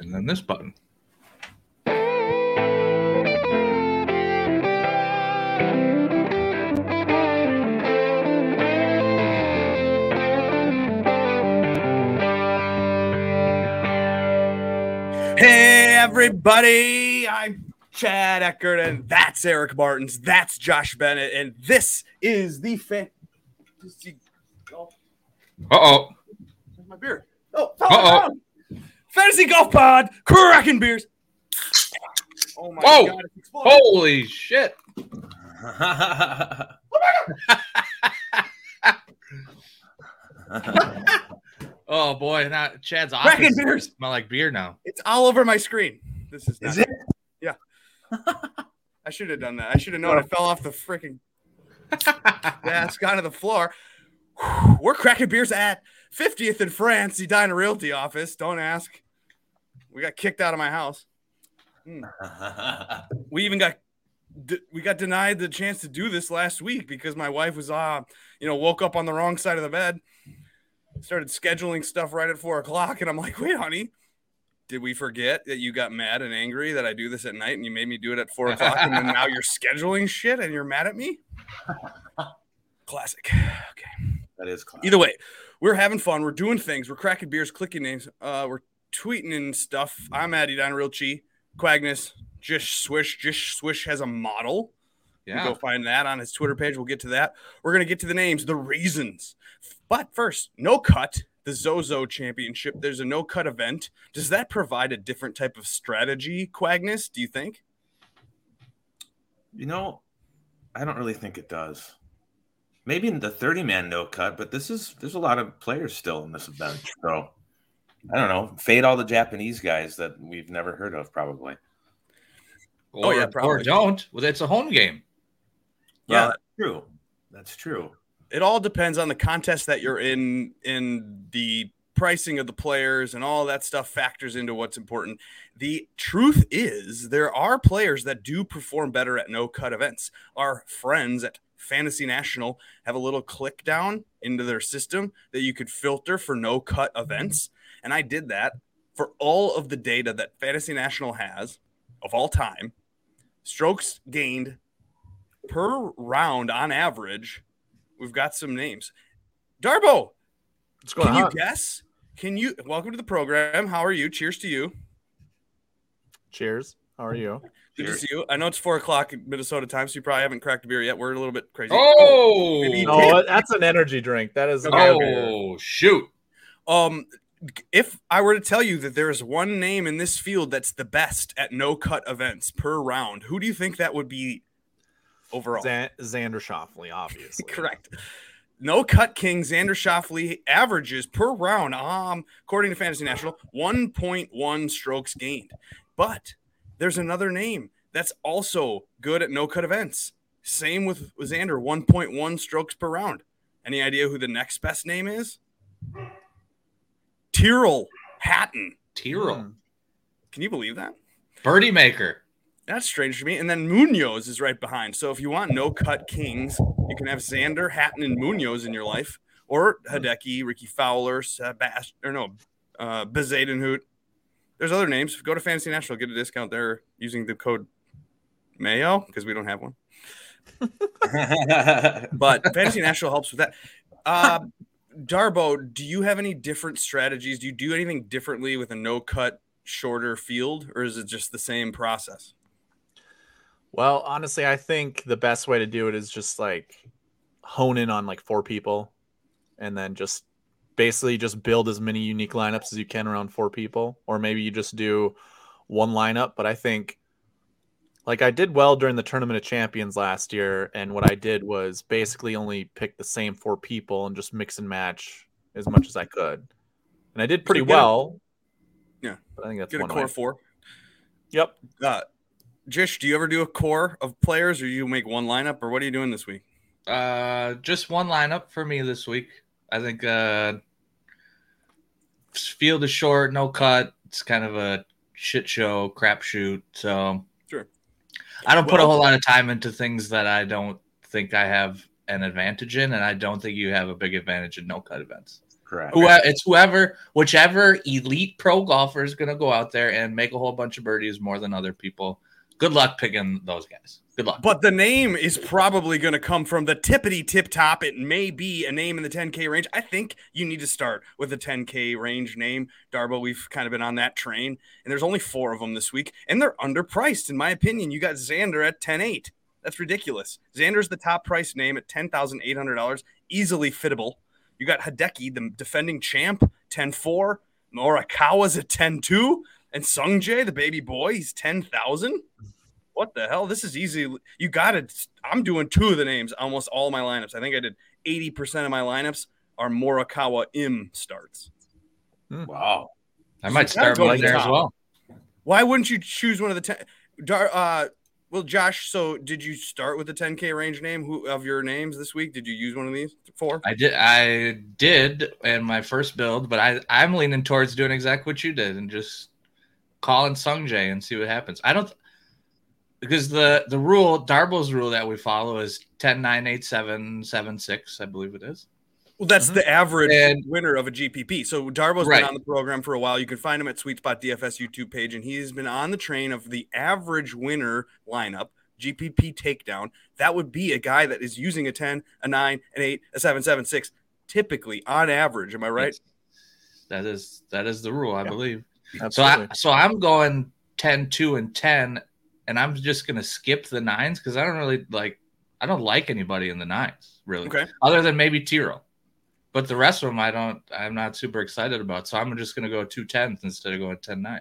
And then this button. Hey, everybody. I'm Chad Eckert, and that's Eric Martins. That's Josh Bennett, and this is the fan. Oh, Uh oh. my beer. Oh, Uh-oh. Fantasy Golf Pod, cracking beers. Oh my Whoa. god. Holy shit. Oh boy, now Chad's Cracking office beers. smell like beer now. It's all over my screen. This is, Is not- it? I should have done that. I should have known it fell off the freaking desk onto the floor. Whew, We're cracking beers at 50th in France, the Edina Realty office. Don't ask. We got kicked out of my house. Hmm. We even got d- we got denied the chance to do this last week because my wife was uh you know woke up on the wrong side of the bed, started scheduling stuff right at four o'clock, and I'm like, wait, honey. Did we forget that you got mad and angry that I do this at night and you made me do it at four o'clock and then now you're scheduling shit and you're mad at me? Classic. Okay. that is classic. Either way, we're having fun. We're doing things. We're cracking beers, clicking names. Uh, we're tweeting and stuff. I'm at Edina Real Chi. Quagness, Jish Swish. Jish Swish has a model. You Yeah. go find that on his Twitter page. We'll get to that. We're gonna get to the names, the reasons. But first, no cut. The Zozo Championship. There's a no cut event. Does that provide a different type of strategy, Quagness? Do you think? You know, I don't really think it does. Maybe in the 30 man no cut, but this is there's a lot of players still in this event. So I don't know. Fade all the Japanese guys that we've never heard of, probably. Or, Oh, yeah, or probably. don't. Well, it's a home game. Yeah. Well, that's true. That's true. it all depends on the contest that you're in in the pricing of the players and all that stuff factors into what's important the truth is there are players that do perform better at no cut events our friends at fantasy national have a little click down into their system that you could filter for no cut events and i did that for all of the data that fantasy national has of all time strokes gained per round on average we've got some names. Darbo, What's going can you guess? Can you welcome to the program? How are you? Cheers to you. Cheers. How are you? Good to see you. I know it's four o'clock Minnesota time, so you probably haven't cracked a beer yet. We're a little bit crazy. Oh, No, that's an energy drink. That is. Okay, not okay. beer. oh shoot. Um, if I were to tell you that there is one name in this field that's the best at no cut events per round, who do you think that would be overall? Xan- Xander Schauffele, obviously. Correct. No cut king Xander Schauffele averages per round, um, according to Fantasy National, 1.1 strokes gained. But there's another name that's also good at no cut events. Same with with Xander, 1.1 strokes per round. Any idea who the next best name is? Tyrrell Hatton. Tyrrell. Mm. Can you believe that? Birdie maker. That's strange to me. And then Munoz is right behind. So if you want no cut kings, you can have Xander, Hatton, and Munoz in your life, or Hideki, Rickie Fowler, Sebast, or no, uh, Bezuidenhout. There's other names. Go to Fantasy National, get a discount there using the code Mayo because we don't have one. But Fantasy National helps with that. Uh, Darbo, do you have any different strategies? Do you do anything differently with a no cut, shorter field, or is it just the same process? Well, honestly, I think the best way to do it is just like hone in on like four people and then just basically just build as many unique lineups as you can around four people. Or maybe you just do one lineup. But I think like I did well during the tournament of champions last year. And what I did was basically only pick the same four people and just mix and match as much as I could. And I did pretty you get a- well. Yeah. But I think that's Get a one core way. four. Yep. Uh, Jish, do you ever do a core of players, or you make one lineup, or what are you doing this week? Uh, just one lineup for me this week. I think uh, field is short, no cut. It's kind of a shit show, crapshoot. So Sure. I don't put a whole lot of time into things that I don't think I have an advantage in, and I don't think you have a big advantage in no cut events. Correct. Whoever, it's whoever, whichever elite pro golfer is going to go out there and make a whole bunch of birdies more than other people. Good luck picking those guys. Good luck. But the name is probably going to come from the tippity tip top. It may be a name in the 10K range. I think you need to start with a 10K range name. Darbo, we've kind of been on that train, and there's only four of them this week, and they're underpriced, in my opinion. You got Xander at 10 8. That's ridiculous. Xander's the top price name at $10,800, easily fittable. You got Hideki, the defending champ, 10 4. Morikawa's at 10 2. And Sungjae, the baby boy, he's 10,000. What the hell? This is easy. You got it. I'm doing two of the names, almost all my lineups. I think I did 80% of my lineups are Morikawa Im starts. Wow. I might So gotta start one the there as well. Why wouldn't you choose one of the 10? Dar, uh, well, Josh, so did you start with the 10K range name who of your names this week? Did you use one of these? Four? I did. I did in my first build, but I I'm leaning towards doing exactly what you did and just calling Sungjae and see what happens. I don't because the the rule Darbo's rule that we follow is 10 9 8 7 7 6, I believe it is. Well, that's mm-hmm. the average And- winner of a GPP. So Darbo's Right. been on the program for a while. You can find him at Sweet Spot DFS YouTube page, and he's been on the train of the average winner lineup, GPP takedown. That would be a guy that is using a 10, a 9, an 8, a 7, 7, 6, typically on average. Am I right? That is that is the rule, I Yeah. believe. So I so I'm going 10 2 and 10 and I'm just going to skip the nines cuz I don't really like I don't like anybody in the nines, really. Okay. Other than maybe Tiro. But the rest of them I don't I'm not super excited about. So I'm just going to go two tens instead of going 10 9.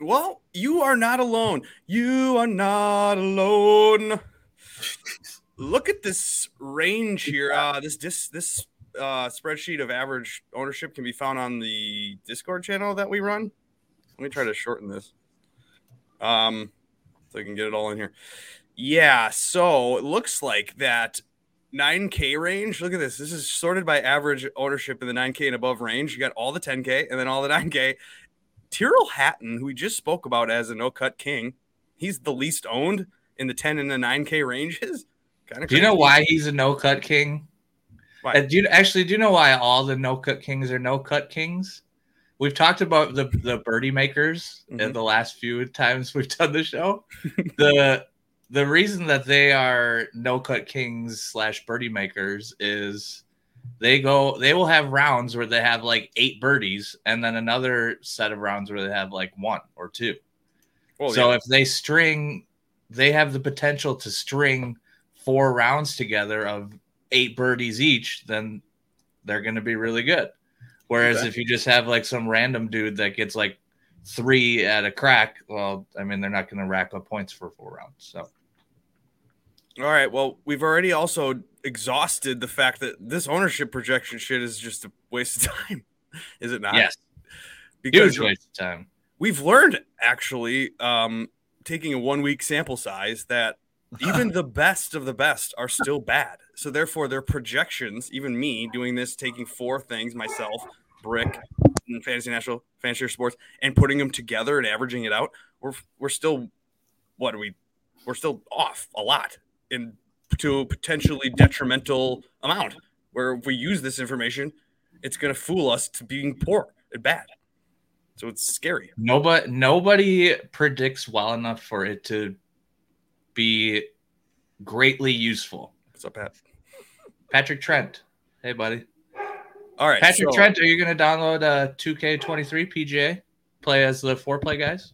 Well, you are not alone. You are not alone. Look at this range here. Uh, this this this uh, spreadsheet of average ownership can be found on the Discord channel that we run. Let me try to shorten this, um, so I can get it all in here. Yeah, so it looks like that 9K range. Look at this. This is sorted by average ownership in the 9K and above range. You got all the 10K and then all the 9K. Tyrrell Hatton, who we just spoke about as a no cut king, he's the least owned in the 10 and the 9K ranges. Kind of Do you know why he's a no cut king? Why? Uh, do you actually do you know why all the no cut kings are no cut kings? We've talked about the the birdie makers in Mhm. the last few times we've done the show. the the reason that they are no cut kings slash birdie makers is they go they will have rounds where they have like eight birdies and then another set of rounds where they have like one or two. Well, so yeah. if they string, they have the potential to string four rounds together of eight birdies each, then they're going to be really good. Whereas Okay. if you just have like some random dude that gets like three at a crack, well, I mean, they're not going to rack up points for four rounds. So All right. Well, we've already also exhausted the fact that this ownership projection shit is just a waste of time. Is it not? yes, Because huge waste of time. we've learned actually, um, taking a one week sample size, that even the best of the best are still bad. So therefore, their projections, even me doing this, taking four things myself, brick, and fantasy national, fantasy sports, and putting them together and averaging it out, we're we're still what are we? We're still off a lot in to a potentially detrimental amount. Where if we use this information, it's going to fool us to being poor and bad. So it's scary. Nobody, nobody predicts well enough for it to be greatly useful. What's up, Pat? Patrick Trent. Hey, buddy. All right, Patrick so- Trent, are you going to download uh, 2K23 PGA? Play as the four play guys?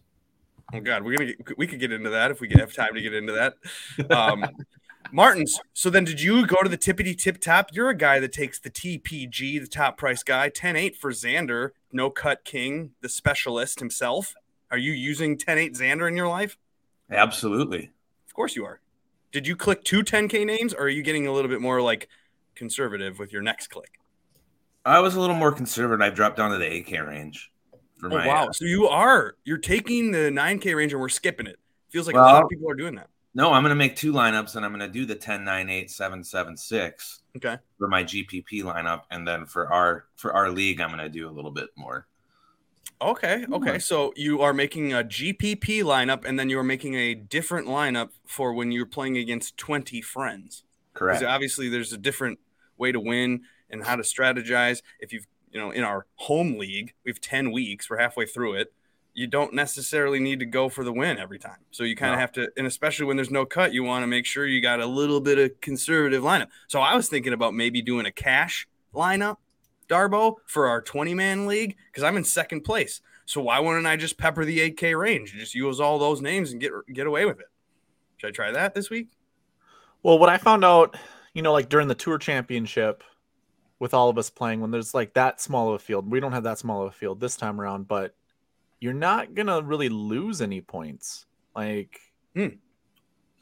Oh God, we're gonna get, we could get into that if we have time to get into that. Um, Martins. So then, did you go to the tippity tip top? You're a guy that takes the TPG, the top price guy, 10-8 for Xander, no cut king, the specialist himself. Are you using 10-8 Xander in your life? Absolutely. Of course you are. Did you click two 10k names, or are you getting a little bit more like conservative with your next click? I was a little more conservative. I dropped down to the AK range for oh, my. Oh wow! Uh, so you are you're taking the 9k range and we're skipping it. Feels like a lot of people are doing that. No, I'm going to make two lineups, and I'm going to do the 10, 9, 8, 7, 7, 6 Okay. for my GPP lineup, and then for our for our league, I'm going to do a little bit more. Okay. Hmm. Okay. So you are making a GPP lineup, and then you are making a different lineup for when you're playing against 20 friends. Correct. Obviously, there's a different way to win and how to strategize. If you've you know, in our home league, we have 10 weeks, we're halfway through it. You don't necessarily need to go for the win every time. So you kind of No. have to, and especially when there's no cut, you want to make sure you got a little bit of conservative lineup. So I was thinking about maybe doing a cash lineup, Darbo, for our 20 man league because I'm in second place. So why wouldn't I just pepper the 8K range and just use all those names and get get away with it? Should I try that this week? Well, what I found out, you know, like during the tour championship with all of us playing, when there's like that small of a field, we don't have that small of a field this time around, but you're not going to really lose any points. Like, Hmm.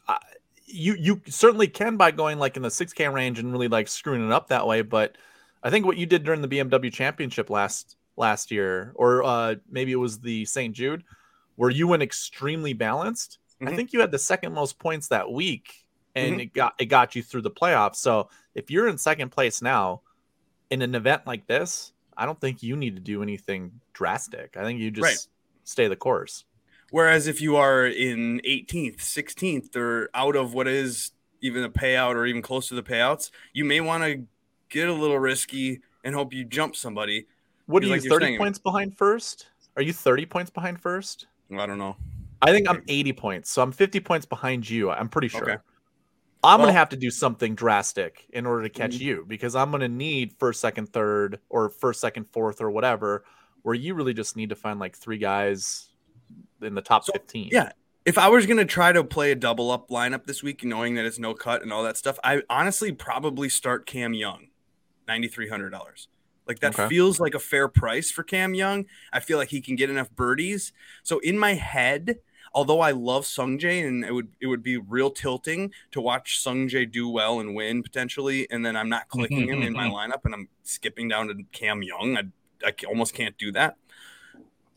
I, you, you certainly can by going like in the 6K range and really like screwing it up that way. But I think what you did during the BMW championship last last year, or uh, maybe it was the St. Jude, where you went extremely balanced. I Mhm. think you had the second most points that week, and Mhm. it got it got you through the playoffs. So if you're in second place now, in an event like this, I don't think you need to do anything drastic. I think you just Right. stay the course. Whereas if you are in 18th, 16th, or out of what is even a payout or even close to the payouts, you may want to get a little risky and hope you jump somebody. What are Like you you're 30 points behind first? Are you 30 points behind first? I don't know. I think I'm 80 points. So I'm 50 points behind you. I'm pretty sure. Okay. I'm Well- going to have to do something drastic in order to catch Mhm. you because I'm going to need first, second, third, or first, second, fourth, or whatever, where you really just need to find like three guys in the top So, 15. yeah. If I was going to try to play a double up lineup this week, knowing that it's no cut and all that stuff, I honestly probably start Cam Young, $9,300. Like that Okay. feels like a fair price for Cam Young. I feel like he can get enough birdies. So in my head, although I love Sungjae and it would it would be real tilting to watch Sungjae do well and win potentially, and then I'm not clicking him in my lineup and I'm skipping down to Cam Young. I, I almost can't do that.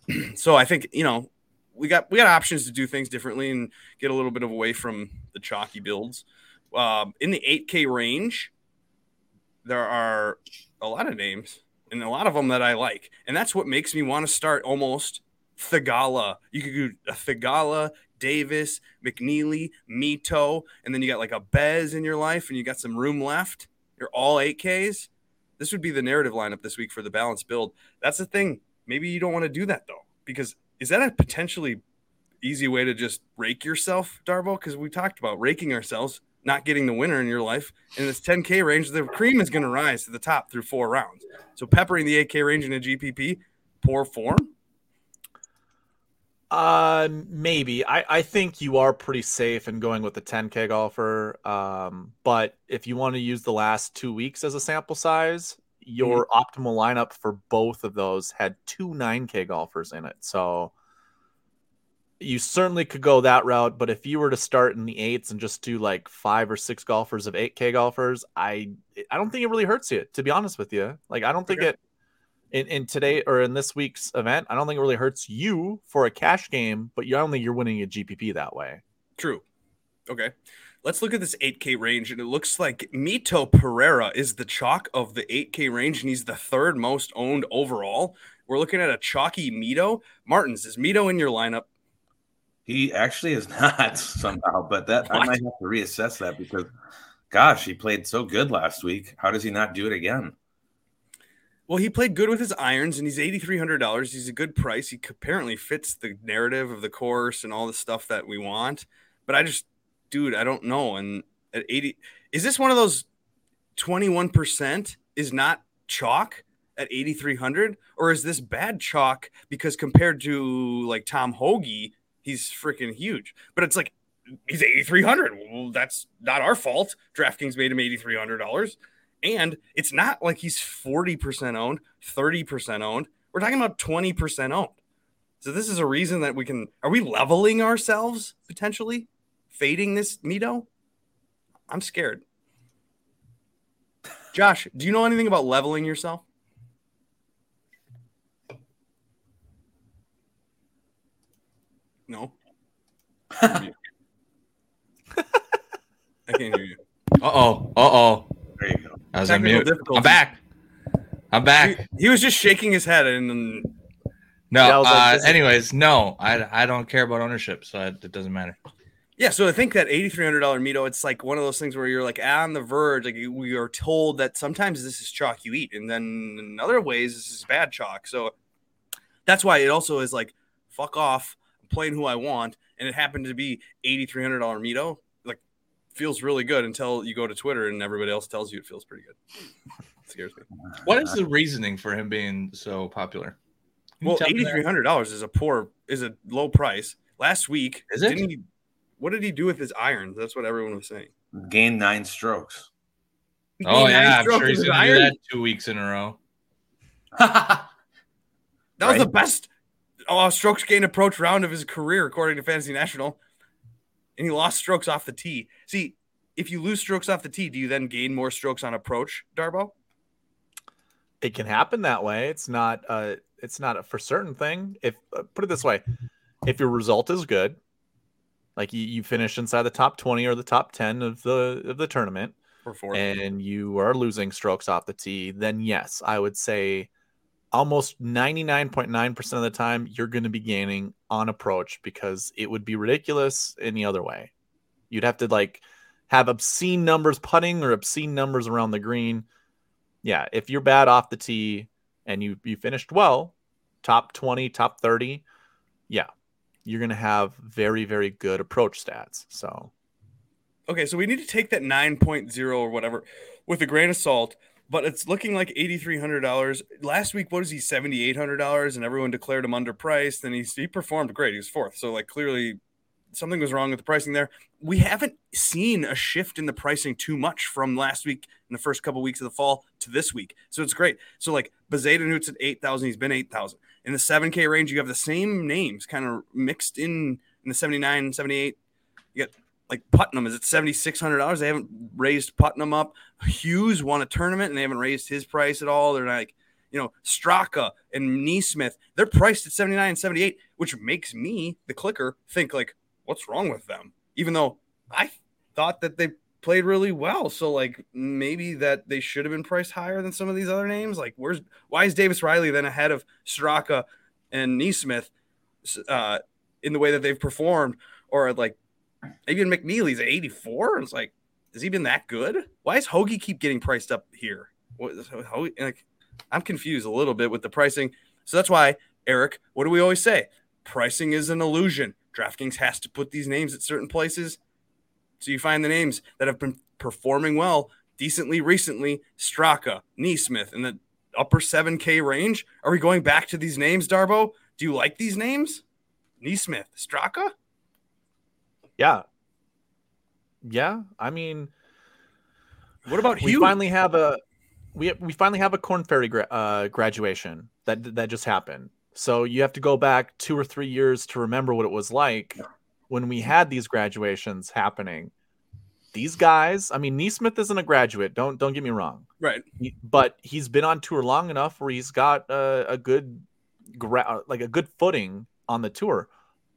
so I think you know we got we got options to do things differently and get a little bit of away from the chalky builds. Um, in the 8K range, there are a lot of names and a lot of them that I like, and that's what makes me want to start almost Theegala. You could do a Theegala, Davis, McNealy, Mito, and then you got like a Bez in your life, and you got some room left. You're all 8Ks. This would be the narrative lineup this week for the balanced build. That's the thing. Maybe you don't want to do that though, because is that a potentially easy way to just rake yourself, Darbo? Because we talked about raking ourselves, not getting the winner in your life. In this 10K range, the cream is going to rise to the top through four rounds. So peppering the 8K range in a GPP, poor form. Uh, maybe. I, I think you are pretty safe in going with the 10K golfer. Um, but if you want to use the last two weeks as a sample size, your optimal lineup for both of those had two 9K golfers in it. So you certainly could go that route. But if you were to start in the eights and just do like five or six golfers of 8K golfers, I I don't think it really hurts you, to be honest with you. Like, I don't think Okay. it in, in today or in this week's event, I don't think it really hurts you for a cash game, but you I don't think you're winning a GPP that way. True. Okay. Let's look at this 8K range, and it looks like Mito Pereira is the chalk of the 8K range, and he's the third most owned overall. We're looking at a chalky Mito. Martins, is Mito in your lineup? He actually is not somehow, but that I might have to reassess that because, gosh, he played so good last week. How does he not do it again? Well, he played good with his irons, and he's eighty three hundred dollars. He's a good price. He apparently fits the narrative of the course and all the stuff that we want. But I just, dude, I don't know. And at eighty, is this one of those twenty one percent is not chalk at eighty three hundred, or is this bad chalk because compared to like Tom Hoge, he's freaking huge? But it's like he's eighty three hundred. Well, that's not our fault. DraftKings made him eighty three hundred dollars. And it's not like he's 40% owned, 30% owned. We're talking about 20% owned. So this is a reason that we can are we leveling ourselves potentially? Fading this Mito? I'm scared. Josh, do you know anything about leveling yourself? No. I can't hear you. Uh oh. Uh oh. There you go. I was on mute. I'm back. I'm back. He, he was just shaking his head and No. Yeah, I was like, uh, this is- anyways, no. I I don't care about ownership, so it, it doesn't matter. Yeah, so I think that eighty three hundred dollar Mito, it's like one of those things where you're like on the verge. Like we are told that sometimes this is chalk you eat, and then in other ways this is bad chalk. So that's why it also is like fuck off, I'm playing who I want, and it happened to be eighty three hundred dollar Mito. Like feels really good until you go to Twitter and everybody else tells you it feels pretty good. It scares me. What is the reasoning for him being so popular? Can Well, tell me eighty that? three hundred dollars is a poor is a low price. Last week, Is it? Didn't he, what did he do with his irons? That's what everyone was saying. Gained nine strokes. He Oh gained yeah, I'm sure he's gonna do that two weeks in a row. That was the best uh, strokes gained approach round of his career, according to Fantasy National. And he lost strokes off the tee. See, if you lose strokes off the tee, do you then gain more strokes on approach, Darbo? it can happen that way. It's not uh it's not a for certain thing. If uh, put it this way, if your result is good, like you, you finish inside the top 20 or the top 10 of the of the tournament and you are losing strokes off the tee, then yes, I would say almost 99.9% of the time you're going to be gaining on approach because it would be ridiculous any other way. You'd have to like have obscene numbers putting or obscene numbers around the green. Yeah, if you're bad off the tee and you you finished well, top 20, top 30, yeah, you're going to have very very good approach stats. So, Okay, so we need to take that 9.0 or whatever with a grain of salt, but it's looking like $8,300. Last week, what is he, $7,800? And everyone declared him underpriced, and he's, he performed great. He was fourth. So, like, clearly something was wrong with the pricing there. We haven't seen a shift in the pricing too much from last week in the first couple weeks of the fall to this week. So, it's great. So, like, Bezuidenhout's at 8,000. He's been 8,000. In the 7K range, you have the same names kind of mixed in in the 79, 78 like Putnam is at seventy six hundred dollars. They haven't raised Putnam up. Hughes won a tournament and they haven't raised his price at all. They're like, you know, Straka and NeSmith, they're priced at 79 and 78, which makes me, the clicker, think like, what's wrong with them? Even though I thought that they played really well. So like maybe that they should have been priced higher than some of these other names. Like where's why is Davis Riley then ahead of Straka and NeSmith uh, in the way that they've performed? Or like even McNealy's at 84. It's like, has he been that good? Why does Hoge keep getting priced up here? What, Hoge, like, I'm confused a little bit with the pricing. So that's why, Eric, what do we always say? Pricing is an illusion. DraftKings has to put these names at certain places. So you find the names that have been performing well decently recently Straka, NeSmith, in the upper 7K range. Are we going back to these names, Darbo? Do you like these names? NeSmith, Straka? Yeah. Yeah, I mean, What about we Hugh? finally have a we we finally have a Korn Ferry gra- uh, graduation that that just happened. So you have to go back two or three years to remember what it was like when we had these graduations happening. These guys, I mean, NeSmith isn't a graduate. Don't don't get me wrong, right. But he's been on tour long enough where he's got a, a good gra- like a good footing on the tour.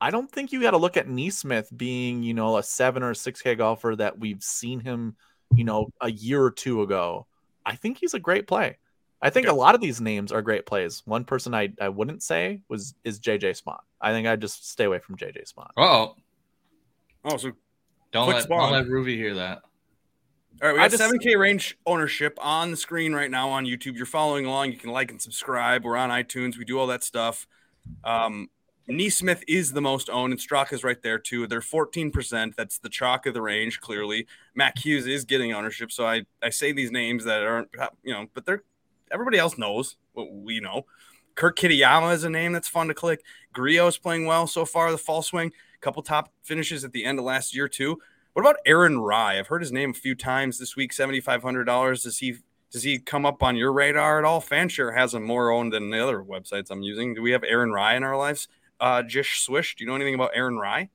I don't think you got to look at NeSmith being, you know, a seven or six K golfer that we've seen him, you know, a year or two ago. I think he's a great play. I think Okay. a lot of these names are great plays. One person I, I wouldn't say was is JJ Spaun. I think I'd just stay away from JJ Spaun. Oh, Oh, so don't let spawn. don't let Ruby hear that. All right, we I have just- seven K range ownership on the screen right now on YouTube. You're following along. You can like and subscribe. We're on iTunes. We do all that stuff. Um, NeSmith is the most owned, and Straka's right there too. They're 14%. That's the chalk of the range. Clearly, Matt Hughes is getting ownership. So I I say these names that aren't you know, but they're everybody else knows what we know. Kurt Kitayama is a name that's fun to click. Griot is playing well so far. The fall swing, couple top finishes at the end of last year too. What about Aaron Rai? I've heard his name a few times this week. Seventy five hundred dollars. Does he does he come up on your radar at all? Fanshare has him more owned than the other websites I'm using. Do we have Aaron Rai in our lives? Uh, Jish Swish. Do you know anything about Aaron Rai?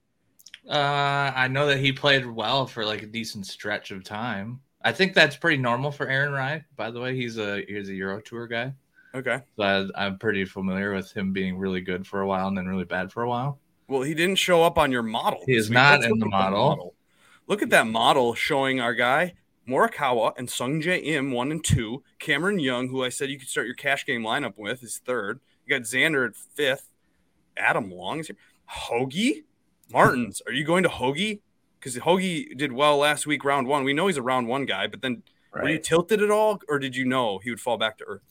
Uh, I know that he played well for like a decent stretch of time. I think that's pretty normal for Aaron Rai. By the way, he's a he's a Euro Tour guy, Okay. so I, I'm pretty familiar with him being really good for a while and then really bad for a while. Well, he didn't show up on your model. He is not in the at model. Look at that model showing our guy Morikawa and Sung Jae Im one and two. Cameron Young, who I said you could start your cash game lineup with, is third. You got Xander at fifth. Adam Long is here. Hoge Martins. Are you going to Hoge? because Hoge did well last week, round one. We know he's a round one guy, but then were you tilted at all, or did you know he would fall back to earth?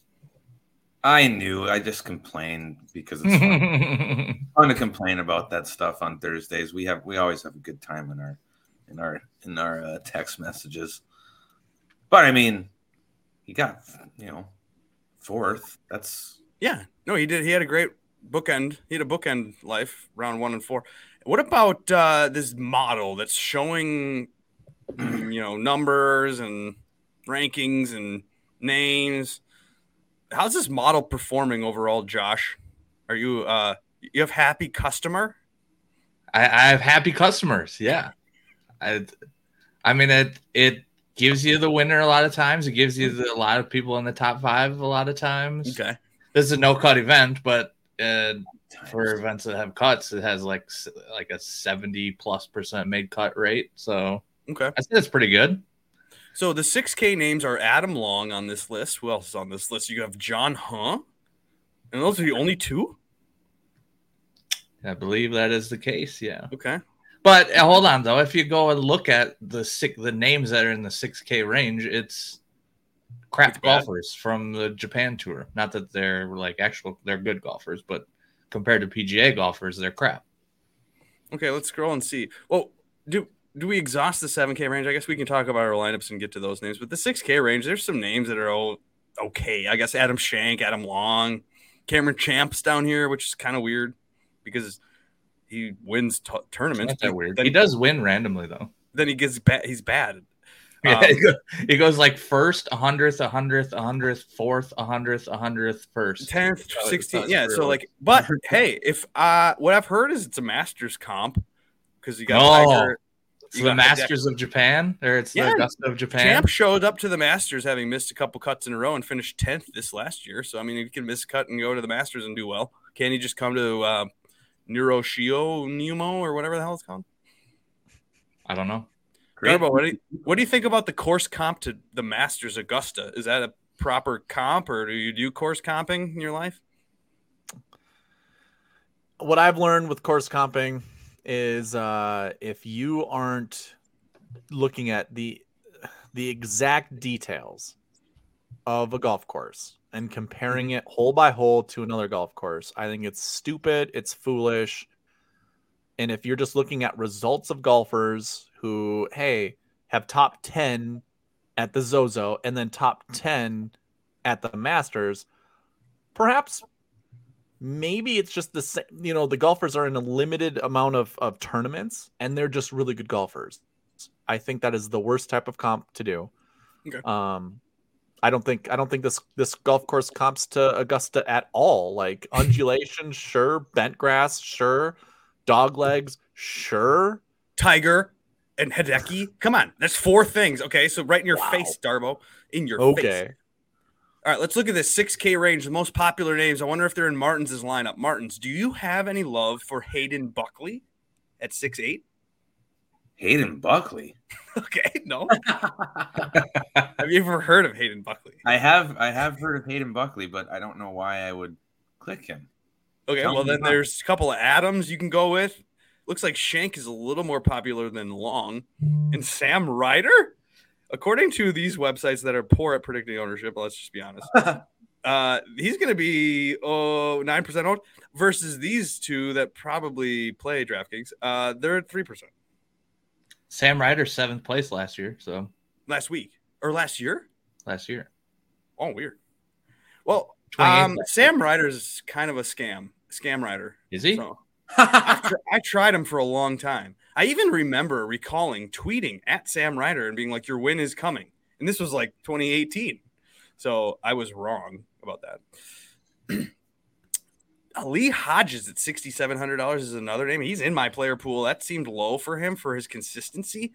I knew. I just complained because it's fun, fun to complain about that stuff on Thursdays. We have we always have a good time in our in our in our uh, text messages. But I mean, he got you know fourth. That's Yeah, no, he did. He had a great bookend. He had a bookend life, round one and four. What about uh, this model that's showing, you know, numbers and rankings and names? How's this model performing overall, Josh? Are you uh, you have happy customer? I, I have happy customers. Yeah, I, I mean it. It gives you the winner a lot of times. It gives you the, a lot of people in the top five a lot of times. Okay, This is a no cut event, but uh, for events that have cuts, it has like like a seventy plus percent made cut rate. So okay. I think that's pretty good. So the six K names are Adam Long on this list. Who else is on this list? You have John Huh, and those are the only two. I believe that is the case. Yeah. Okay, But uh, hold on though, if you go and look at the six, the names that are in the six K range, it's crap It's golfers from the Japan tour. Not that they're like actual, they're good golfers, but compared to PGA golfers, they're crap. Okay, let's scroll and see. Well, do do we exhaust the 7K range? I guess we can talk about our lineups and get to those names. But the 6K range, there's some names that are all okay. I guess Adam Schenk, Adam Long, Cameron Champs down here, which is kind of weird because he wins t- tournaments. Not that weird. Then, He does win randomly though. then he gets bad. He's bad. Yeah, Um, he goes like first, a hundredth, a hundredth, a hundredth, fourth, a hundredth, a hundredth, first. 10th, 16th. that's Yeah. So like, but hey, if uh, what I've heard is it's a Masters comp because you got Oh, Tiger. You the got Masters of Japan, or it's Yeah. the Augusta of Japan. Champ showed up to the Masters having missed a couple cuts in a row and finished 10th this last year. So, I mean, you can miss a cut and go to the Masters and do well. Can he just come to uh, Neuroshio Nemo or whatever the hell it's called? I don't know. Great. Garbo, what do, you, what do you think about the course comp to the Masters Augusta? Is that a proper comp or do you do course comping in your life? what I've learned with course comping is uh, if you aren't looking at the the exact details of a golf course and comparing it hole by hole to another golf course, I think it's stupid, it's foolish. And if you're just looking at results of golfers who, hey, have top 10 at the Zozo and then top 10 at the Masters, perhaps maybe it's just the same you know the golfers are in a limited amount of, of tournaments and they're just really good golfers. I think that is the worst type of comp to do. Okay. um i don't think i don't think this this golf course comps to augusta at all. Like undulation sure. Bent grass sure. Dog legs sure. Tiger and Hideki. Come on. That's four things. Okay. So, right in your Wow. face, Darbo. In your face. okay All right, let's look at this 6K range, the most popular names. I wonder if they're in Martin's lineup. Martins, do you have any love for Hayden Buckley at 6'8? Hayden Buckley. Okay, no. have you ever heard of Hayden Buckley? I have I have heard of Hayden Buckley, but I don't know why I would click him. Okay, Tell well, then about there's a couple of Adams you can go with. Looks like Schenk is a little more popular than Long. And Sam Ryder? According to these websites that are poor at predicting ownership, let's just be honest. uh, he's going to be oh nine percent owned versus these two that probably play DraftKings. Uh, they're at three percent Sam Ryder seventh place last year, so last week or last year. last year. Oh, weird. Well, 28th um, Sam Ryder's kind of a scam, scam rider. Is he? So I've tr- I tried him for a long time. I even remember recalling tweeting at Sam Ryder and being like, "Your win is coming," and this was like 2018. So I was wrong about that. Ali Hodges at $6,700 is another name. He's in my player pool. That seemed low for him for his consistency.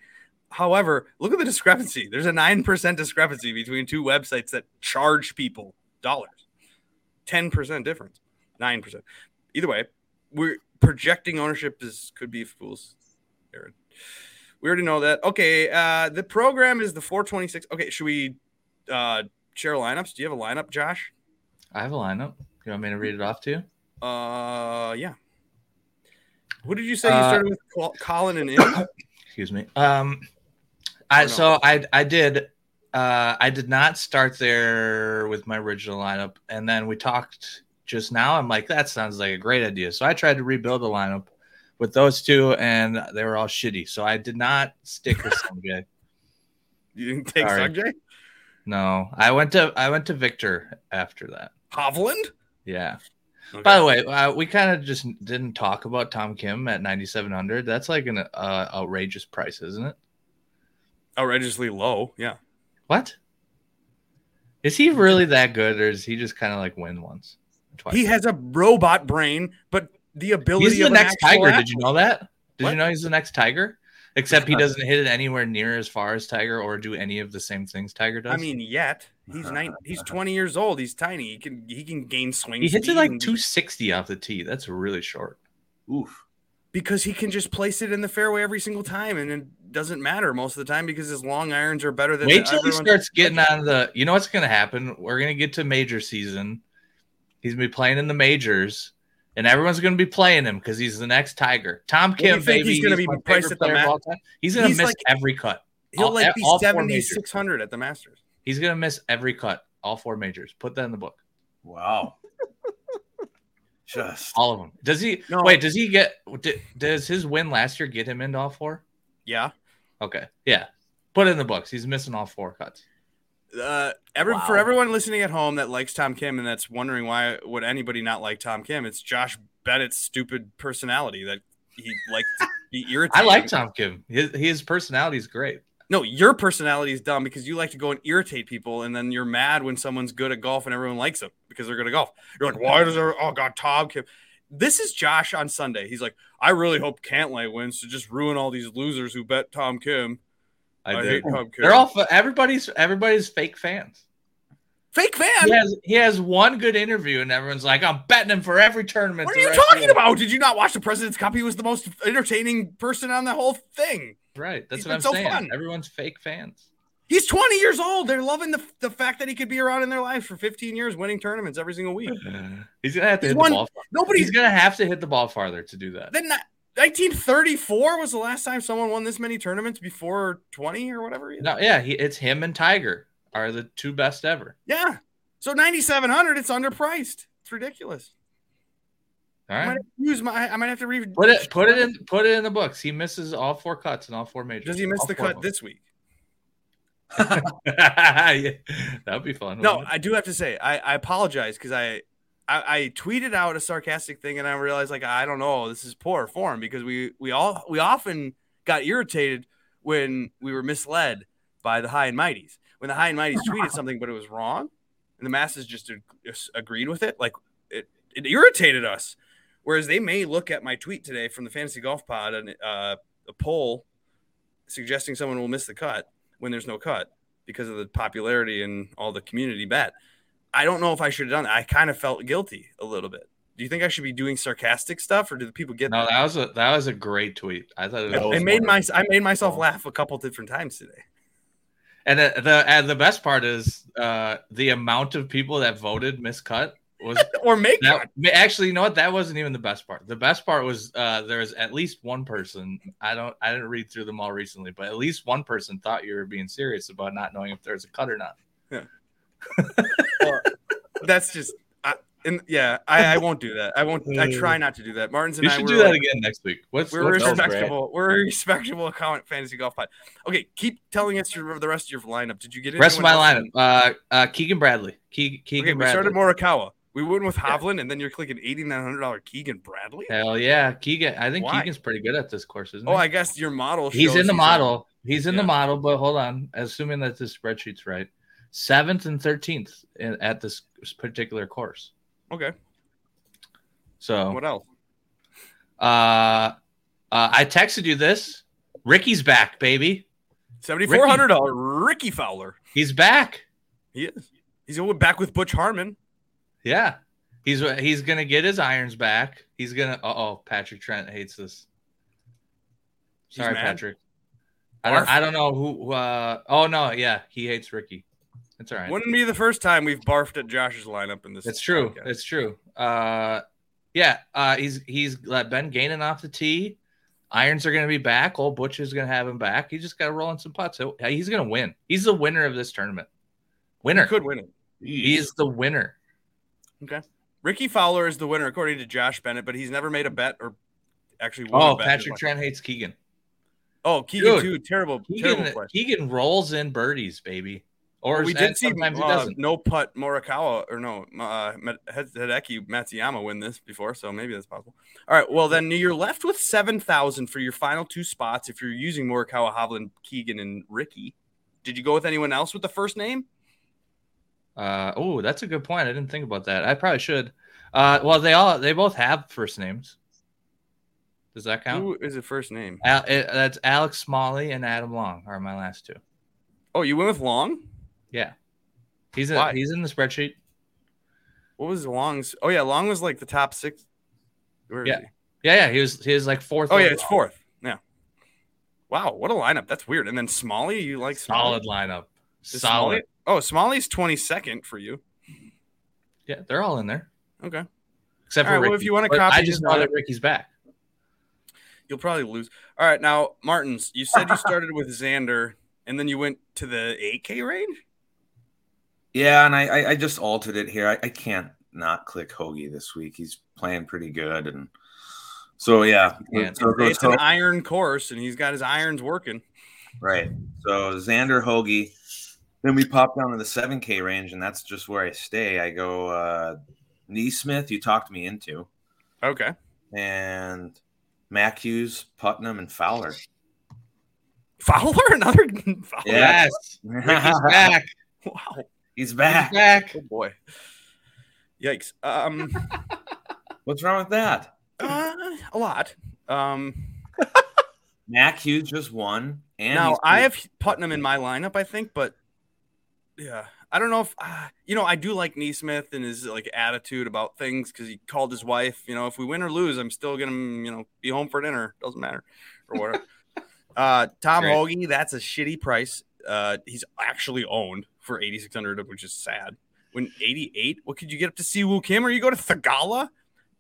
However, look at the discrepancy. There's a 9% discrepancy between two websites that charge people dollars. 10% difference. 9%. Either way, we're projecting ownership is could be fools. Aaron. We already know that. Okay, uh the program is the 426. Okay, should we uh share lineups? Do you have a lineup, Josh? I have a lineup. You want me to read it off to you? Uh, yeah. Who did you say you Uh, started with? Collin and Im? Excuse me. Um, I Oh, no. so I I did uh I did not start there with my original lineup, and then we talked just now. I'm like, that sounds like a great idea. So I tried to rebuild the lineup with those two, and they were all shitty. So I did not stick with Sungjae. You didn't take Sorry. Sungjae? No, I went to I went to Viktor after that. Hovland? Yeah. Okay. By the way, uh, we kind of just didn't talk about Tom Kim at 9,700. That's like an uh, outrageous price, isn't it? Outrageously low. Yeah. What? Is he really that good, or is he just kind of like win once? Twice? He has a robot brain, but the ability He's the next Tiger. athlete- Did you know that? Did What? you know he's the next Tiger? Except he uh, doesn't hit it anywhere near as far as Tiger or do any of the same things Tiger does. I mean, yet he's uh, nine, he's uh. 20 years old. He's tiny. He can he can gain swing. he hits it like 260 off the tee. That's really short. Oof. because he can just place it in the fairway every single time, and it doesn't matter most of the time because his long irons are better than Wait till he starts getting on the. You know what's going to happen? We're going to get to major season. He's going to be playing in the majors, and everyone's going to be playing him because he's the next Tiger. Tom do you Kim, think baby, he's gonna be priced at the player ma- He's going to He's miss like- every cut. He'll all- like be all four 70, majors. 600 at the Masters. He's going to miss every cut. All four majors. Put that in the book. Wow. Just All of them. Does he? No. Wait. Does he get? d- Does his win last year get him into all four? Yeah. Okay. Yeah. Put it in the books. He's missing all four cuts. Uh, every for everyone listening at home that likes Tom Kim and that's wondering why would anybody not like Tom Kim? It's Josh Bennett's stupid personality that he likes to be I like Tom Kim. His his personality is great. No, your personality is dumb because you like to go and irritate people, and then you're mad when someone's good at golf and everyone likes them because they're good at golf. You're like, why does there? Oh God, Tom Kim. This is Josh on Sunday. He's like, I really hope Cantlay wins to just ruin all these losers who bet Tom Kim. I, I, did. hate Tom They're all everybody's everybody's fake fans. fake fan. He has he has one good interview and everyone's like, I'm betting him for every tournament. What are you talking the- about? Did you not watch the President's Cup? He was the most entertaining person on the whole thing. Right. That's He's what I'm so saying. fun. Everyone's fake fans. He's 20 years old. They're loving the, the fact that he could be around in their lives for 15 years, winning tournaments every single week. He's gonna have to He's hit won- the ball. Far. Nobody's He's gonna have to hit the ball farther to do that. then that- 1934 was the last time someone won this many tournaments before 20 or whatever. No, yeah, he, it's him and Tiger are the two best ever. Yeah. So 9,700, it's underpriced. It's ridiculous. All I might use my. I might have to read. Put it put it in put it in the books. He misses all four cuts and all four majors. Does he miss All the cut of this week? Yeah, That'd be fun. No. I do have to say I, I apologize because I, I I tweeted out a sarcastic thing and I realized like I don't know this is poor form because we we all we often got irritated when we were misled by the high and mighties when the high and mighties tweeted something but it was wrong and the masses just just agreed with it like it it irritated us whereas they may look at my tweet today from the fantasy golf pod and uh, a poll suggesting someone will miss the cut when there's no cut because of the popularity and all the community bet. I don't know if I should have done that. I kind of felt guilty a little bit. Do you think I should be doing sarcastic stuff, or do the people get No, that? that was a that was a great tweet. I thought it That was I made my. I made myself laugh a couple different times today. and the, the and the best part is uh the amount of people that voted miscut was Or make that actually you know what that wasn't even the best part. The best part was uh there was at least one person. I don't I didn't read through them all recently, but at least one person thought you were being serious about not knowing if there's a cut or not. that's just I, and yeah, I, I won't do that. I won't. I try not to do that. Martins and You I should do that like- again next week. What's, We're what's that was great. respectable. We're a respectable account fantasy golf pod. Okay, keep telling us your, the rest of your lineup. Did you get rest of my else? lineup? Uh, uh, Keegan Bradley. Ke- Keegan Okay, we Bradley. started Morikawa. We went with Hovland, and then you're clicking eighty nine hundred dollar Keegan Bradley. Hell yeah, Keegan. I think Why? Keegan's pretty good at this course, isn't Oh. I guess your model. he's in the model. He's in Yeah. the model, but hold on. Assuming that this spreadsheet's right, seventh and thirteenth at this particular course. Okay. So, What else? uh, uh, I texted you this. Rickie's back, baby. Seventy four hundred dollar Rickie Fowler. He's back. He is. He's going back with Butch Harmon. Yeah, he's he's gonna get his irons back. He's gonna. Uh oh, Patrick Trent hates this. Sorry. Patrick. I don't. I don't know who. Uh, oh no, yeah, he hates Rickie. It's all right. Wouldn't be the first time we've barfed at Josh's lineup in this. It's true. podcast. It's true. Uh, yeah. Uh, he's he's let been gaining off the tee. Irons are going to be back. Old Butch is going to have him back. He just got to roll in some putts. He's going to win. He's the winner of this tournament. Winner. He could win it. He's the winner. Okay. Rickie Fowler is the winner according to Josh Bennett, but he's never made a bet or actually won Oh, a bet Patrick Tran hates Keegan. Oh, Keegan Dude. too. Terrible, Keegan, terrible. Keegan rolls in birdies, baby. Or we did see uh, no putt Morikawa or no uh, Hideki Matsuyama win this before, so maybe that's possible. All right, well then you're left with seven thousand for your final two spots if you're using Morikawa, Hovland, Keegan, and Rickie. Did you go with anyone else with the first name? Uh, oh, that's a good point. I didn't think about that. I probably should. Uh, well, they all they both have first names. Does that count? Who is the first name? Al, it, that's Alex Smalley and Adam Long are my last two. Oh, you went with Long. Yeah, he's a, Why? he's in the spreadsheet. What was Long's? Oh yeah, Long was like the top six. Where is Yeah. he? Yeah, yeah, he was he was like fourth. Oh yeah, overall. it's fourth. Yeah. Wow, what a lineup. That's weird. And then Smalley, you like Smalley? solid lineup. Is Solid. Smalley- Oh, Smalley's twenty second for you. Yeah, they're all in there Okay. except All for right, well, if you wanna copy I just know that Rickie's back. You'll probably lose. All right, now Martins, you said you started with Xander, and then you went to the 8K range. Yeah, and I, I, I just altered it here. I, I can't not click Hoagie this week. He's playing pretty good, and so yeah. Yeah, so it It's an iron course, and he's got his irons working. right. So Xander Hoagie. Then we pop down to the 7K range, and that's just where I stay. I go uh NeSmith, you talked me into, Okay. and Mac Hughes, Putnam, and Fowler. Fowler, another Fowler. Yes, Rickie's back. Wow. He's He's back. back. Oh boy. Yikes. Um, What's wrong with that? uh, a lot. Um, Mac Hughes just won, and now he's- I have Putnam in my lineup, I think, but yeah, I don't know if uh, you know. I do like NeSmith and his like attitude about things because he called his wife. You know, if we win or lose, I'm still gonna you know be home for dinner. Doesn't matter or whatever. uh, Tom Great. Hoagie, that's a shitty price. Uh, he's actually owned for 8,600, which is sad. When 88, what could you get up to Siwoo Kim or you go to Theegala?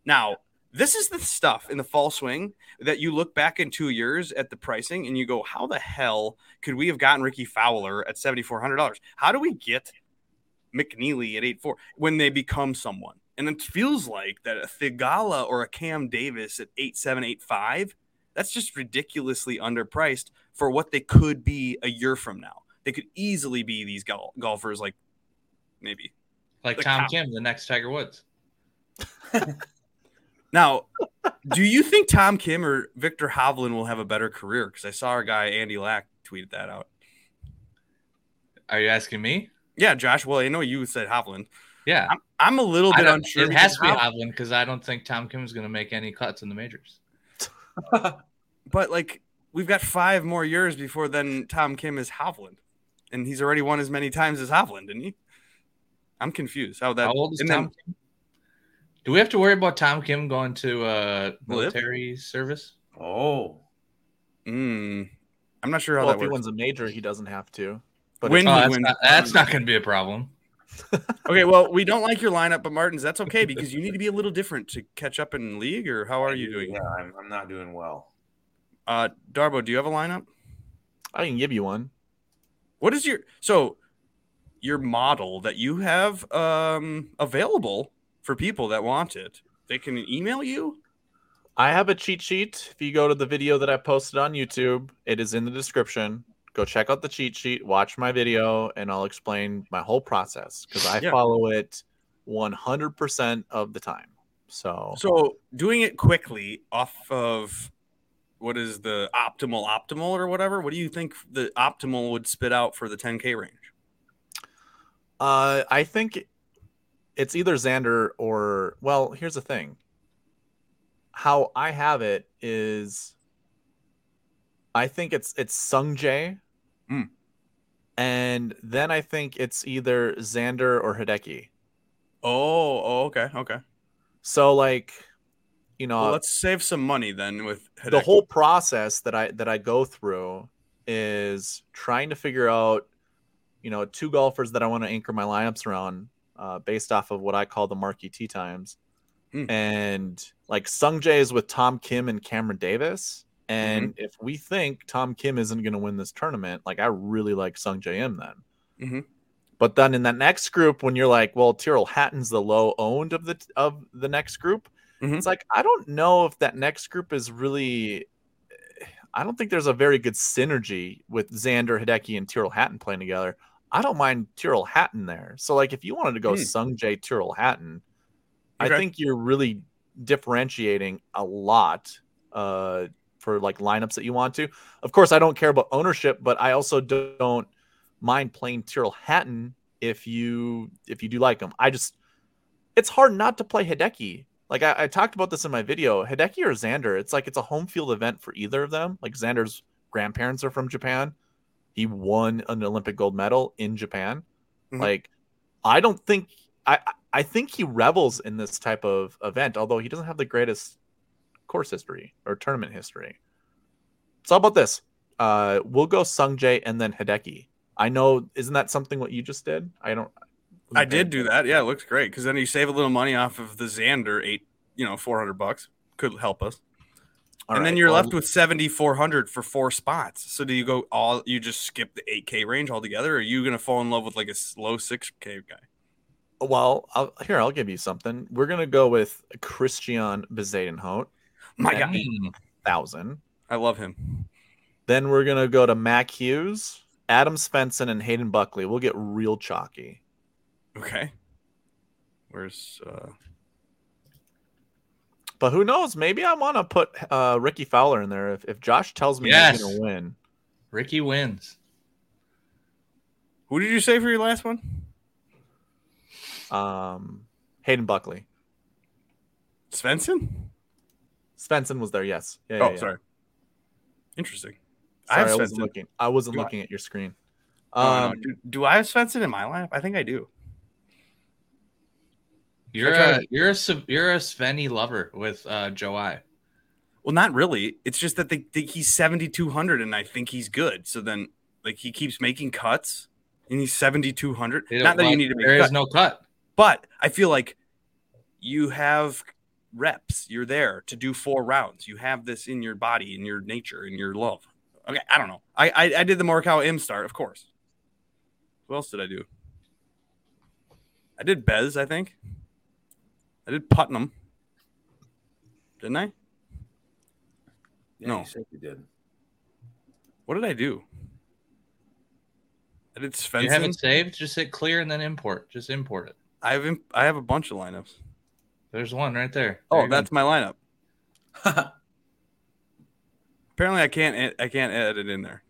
Now, this is the stuff in the fall swing that you look back in two years at the pricing and you go, how the hell could we have gotten Rickie Fowler at $7,400? How do we get McNealy at 8.4 when they become someone? And it feels like that a Theegala or a Cam Davis at 8.785, that's just ridiculously underpriced for what they could be a year from now. They could easily be these gol- golfers like maybe Like The Tom cow. Kim, the next Tiger Woods. Now, do you think Tom Kim or Viktor Hovland will have a better career? Because I saw our guy Andy Lack tweeted that out. Are you asking me? Yeah, Josh. Well, I know you said Hovland. Yeah, I'm a little bit unsure. It has to be Hovland because I don't think Tom Kim is going to make any cuts in the majors. but like we've got five more years before then Tom Kim is Hovland, and he's already won as many times as Hovland, didn't he? I'm confused how that. How old is Tom then- Kim? Do we have to worry about Tom Kim going to uh, LIV? military service? oh, Mm, I'm not sure how Well, that if he wins a major, he doesn't have to. But When Oh, he that's wins- not, that's not going to be a problem. Okay, well, we don't like your lineup, but Martins, that's okay because you need to be a little different to catch up in league. Or how are you doing? Yeah, I'm, I'm not doing well. Uh, Darbo, do you have a lineup? I can give you one. What is your so your model that you have um available for people that want it? They can email you. I have a cheat sheet. If you go to the video that I posted on YouTube, it is in the description. Go check out the cheat sheet, watch my video, and I'll explain my whole process because I Yeah. follow it 100% of the time. So, So doing it quickly off of what is the optimal optimal or whatever? What do you think the optimal would spit out for the 10k range? uh, I think it's either Xander or, well, here's the thing. How I have it is I think it's it's Sungjae. Hmm. And then I think it's either Xander or Hideki. Oh, oh okay, okay. So like, you know, Well, let's save some money then with the whole process that I that I go through is trying to figure out, you know, two golfers that I want to anchor my lineups around, uh, based off of what I call the marquee tee times, Hmm. and like Sungjae is with Tom Kim and Cameron Davis, And if we think Tom Kim isn't going to win this tournament, like I really like Sungjae Im then. Mhm. But then in that next group, when you're like, well, Tyrrell Hatton's the low owned of the of the next group, Mhm. it's like I don't know if that next group is really. I don't think there's a very good synergy with Xander Hideki and Tyrrell Hatton playing together. I don't mind Tyrrell Hatton there. So like if you wanted to go Hmm. Sungjae Tyrrell Hatton, I think you're really differentiating a lot uh, for like lineups that you want to. Of course, I don't care about ownership, but I also don't mind playing Tyrrell Hatton if you if you do like him. I just it's hard not to play Hideki. Like I, I talked about this in my video, Hideki or Xander. It's like it's a home field event for either of them. Like Xander's grandparents are from Japan. He won an Olympic gold medal in Japan. Mhm. Like I don't think I I think he revels in this type of event, although he doesn't have the greatest course history or tournament history. So how about this? Uh, we'll go Sungjae and then Hideki. I know, isn't that something what you just did? I don't. I did do that. Yeah, it looks great because then you save a little money off of the Xander eight, you know, four hundred bucks could help us. All and then you're left with 7400 for four spots. So do you go all you just skip the 8k range altogether or are you going to fall in love with like a slow 6k guy? Well, I'll, here I'll give you something. We're gonna go with Christian Bezuidenhout, My god, thousand. I love him. Then we're gonna go to Mac Hughes, Adam Svensson, and Hayden Buckley. We'll get real chalky. Okay. Where's uh But who knows? Maybe I want to put uh, Rickie Fowler in there if, if Josh tells me Yes. he's gonna win. Rickie wins. who did you say for your last one? Um, Hayden Buckley, Svensson? Svensson was there. Yes. Yeah, oh, yeah, yeah. sorry. Interesting. Sorry, I have I wasn't Svensson. looking. I wasn't Do I- looking at your screen. Oh, no. Um, do, do I have Svensson in my lineup? I think I do. You're a to- you're a you're a Svenny lover with uh, Joe I. Well, not really. It's just that they think he's 7,200 and I think he's good. So then, like, he keeps making cuts and he's 7,200. Not that you need to make There cuts. is no cut. But I feel like you have reps. You're there to do four rounds. You have this in your body, in your nature, in your love. Okay, I don't know. I I, I did the Morikawa M start, of course. What else did I do? I did Bez, I think. I did Putnam. Didn't I? Yeah, No. you said you did. What did I do? I did You haven't saved. Just hit clear and then import. Just import it. I have imp- I have a bunch of lineups. There's one right there. There Oh, you go. that's my lineup. Apparently, I can't. I can't edit in there.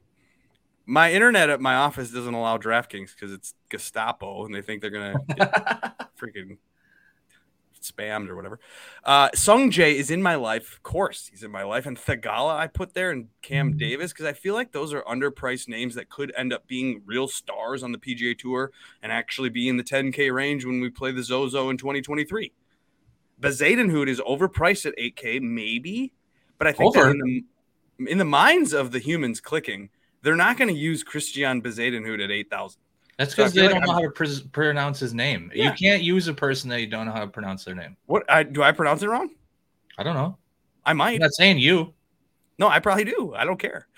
My internet at my office doesn't allow DraftKings because it's Gestapo, and they think they're gonna get freaking spammed or whatever. Uh, Sungjae is in my life, of course. He's in my life, and Theegala I put there, and Cam Davis because I feel like those are underpriced names that could end up being real stars on the PGA Tour and actually be in the 10K range when we play the Zozo in 2023. Bezuidenhout is overpriced at 8K, maybe, but I think that in the in the minds of the humans clicking, they're not going to use Christian Bezuidenhout at 8,000. That's because feel they like don't know I'm- how to pr- pronounce his name. Yeah. You can't use a person that you don't know how to pronounce their name. What I, do I pronounce it wrong? I don't know. I might. I'm not saying you. No, I probably do. I don't care.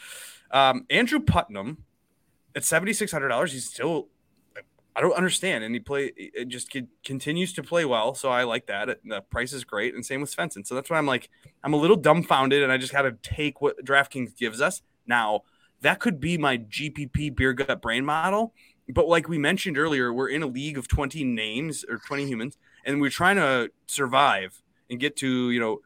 Um, Andrew Putnam at seventy six hundred dollars. He's still. I don't understand, and he play. It just con- continues to play well, so I like that. The price is great, and same with Svensson. So that's why I'm like, I'm a little dumbfounded, and I just got to take what DraftKings gives us. Now that could be my GPP beer gut brain model, but like we mentioned earlier, we're in a league of twenty names or twenty humans, and we're trying to survive and get to you know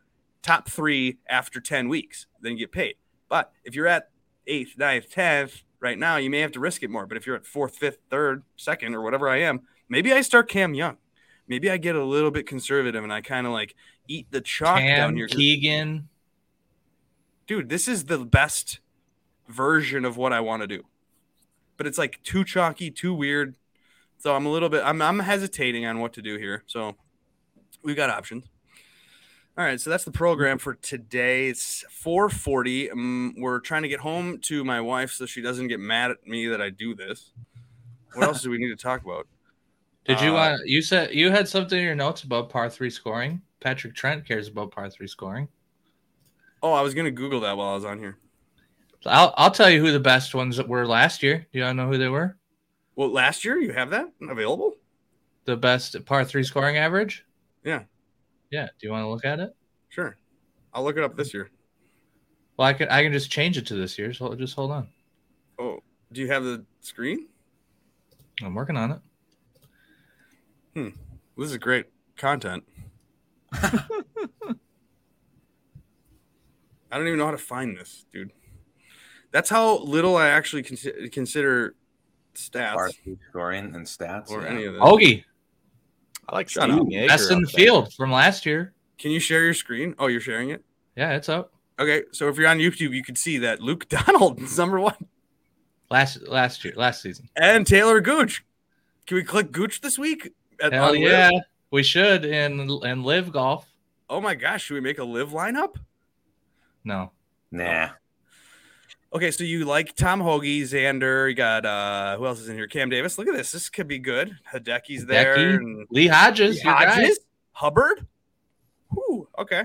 top three after 10 weeks, then get paid. But if you're at eighth, ninth, tenth right now, you may have to risk it more. But if you're at fourth, fifth, third, second, or whatever I am, maybe I start Cam Young. Maybe I get a little bit conservative and I kind of like eat the chalk down Cam here. Keegan. Dude, this is the best version of what I want to do. But it's like too chalky, too weird. So I'm a little bit I'm I'm hesitating on what to do here. So we've got options. All right, so that's the program for today. It's 4:40. Um, we're trying to get home to my wife so she doesn't get mad at me that I do this. What else do we need to talk about? Did you Uh, want? you said you had something in your notes about par three scoring. Patrick Trent cares about par three scoring. Oh, I was gonna Google that while I was on here. I'll I'll tell you who the best ones that were last year. Do you all know who they were? Well, last year you have that available? The best par three scoring average. Yeah. Yeah. Do you want to look at it? Sure. I'll look it up this year. Well, I can I can just change it to this year. So just hold on. Oh, do you have the screen? I'm working on it. Hmm. This is great content. I don't even know how to find this, dude. That's how little I actually consi- consider stats Varsity scoring and stats. or yeah. any of that. Hoagie, I like Shut Steven up. Best in the field from last year. Can you share your screen? Oh, you're sharing it? Yeah, it's up. Okay, so if you're on YouTube, you can see that Luke Donald is number one Last last year, last season. and Taylor Gooch. Can we click Gooch this week? At- Hell on LIV? yeah, we should in in LIV golf. Oh my gosh, should we make a LIV lineup? No, Nah. Okay, so you like Tom Hoagie, Xander, you got uh who else is in here? Cam Davis. Look at this. This could be good. Hideki's there. Hideki, and Lee Hodges. your guy. Hodges, Hubbard. Whew, okay.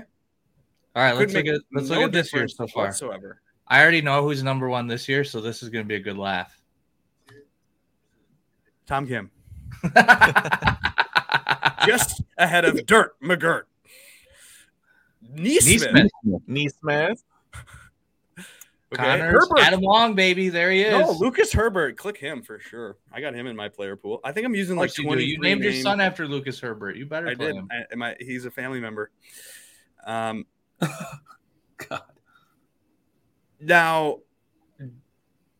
All right, Could let's look at let's no look at this year so far. whatsoever. I already know who's number one this year, so this is going to be a good laugh. Tom Kim. Just ahead of Dirt McGirt. NeSmith. NeSmith, NeSmith. Okay. Conners, Herbert. Adam Long, baby, there he is. No, Lucas Herbert. Click him for sure. I got him in my player pool. I think I'm using like course you, 20. you named your son after Lucas Herbert. You better I play did. him. I, am I, he's a family member. Um, God. now,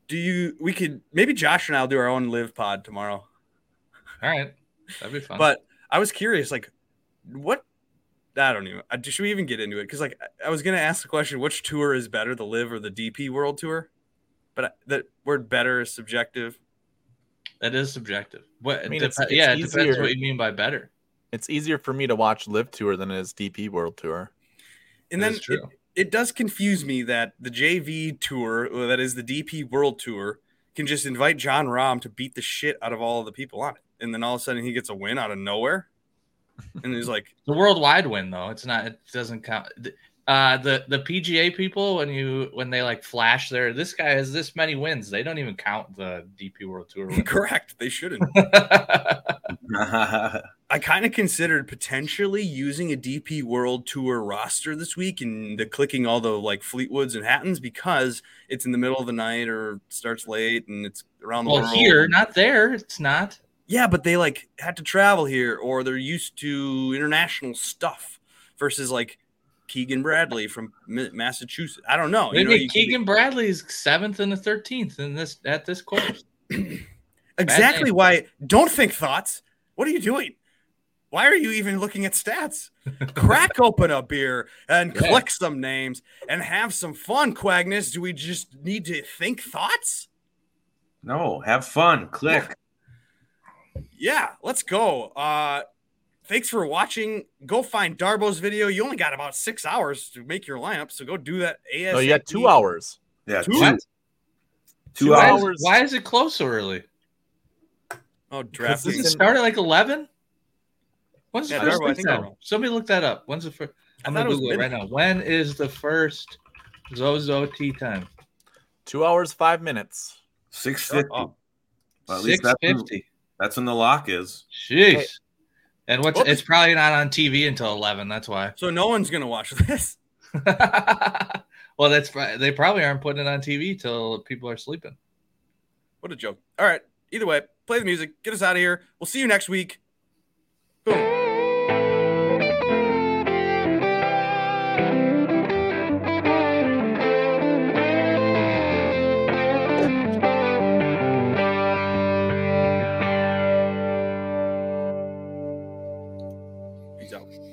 do you? We could maybe Josh and I'll do our own LIV pod tomorrow. All right, that'd be fun. But I was curious, like, what? I don't even. Should we even get into it? Because like, I- I was gonna ask the question, which tour is better, the LIV or the DP World Tour? But I- the word "better" is subjective. that is subjective. What? I mean, dep- it's- it's yeah, it depends easier. what you mean by better. It's easier for me to watch LIV Tour than it is DP World Tour. And That then is it, it does confuse me that the JV tour, or that is the DP World Tour, can just invite Jon Rahm to beat the shit out of all of the people on it, and then all of a sudden he gets a win out of nowhere, and he's like, The worldwide win though, it's not. It doesn't count. Uh, the the PGA people when you when they like flash their this guy has this many wins, they don't even count the DP World Tour. win. "Correct, they shouldn't." I kind of considered potentially using a DP World Tour roster this week and the clicking all the like Fleetwoods and Hattons because it's in the middle of the night or starts late and it's around the well, world. here, not there. It's not. Yeah, but they like had to travel here or they're used to international stuff versus like Keegan Bradley from Massachusetts. I don't know. You Maybe know, you could be- Keegan Bradley's seventh and the thirteenth in this at this course. exactly why. Don't think thoughts. What are you doing? Why are you even looking at stats? Crack open a beer and Yeah. click some names and have some fun, Quagness. Do we just need to think thoughts? no, have fun. Click. Yeah, let's go. Uh thanks for watching. Go find Darbo's video. You only got about six hours to make your lineup, so go do that. ASAP. No, you got two hours. Yeah, Two? two, why, hours. Is, why is it close so early? Oh, Because Does DraftKings. it start at like eleven? When's the Yeah, first Darbo, I think they're time? wrong. Somebody look that up. When's the first? I I'm gonna it Google it right now. When is the first Zozo tea time? Two hours, five minutes. Six Shut fifty. Well, at least that's fifty. That's when the lock is. Jeez. And what's What it's probably not on TV until eleven. That's why. So no one's gonna watch this. well, that's they probably aren't putting it on TV till people are sleeping. What a joke. All right. Either way, play the music. Get us out of here. We'll see you next week.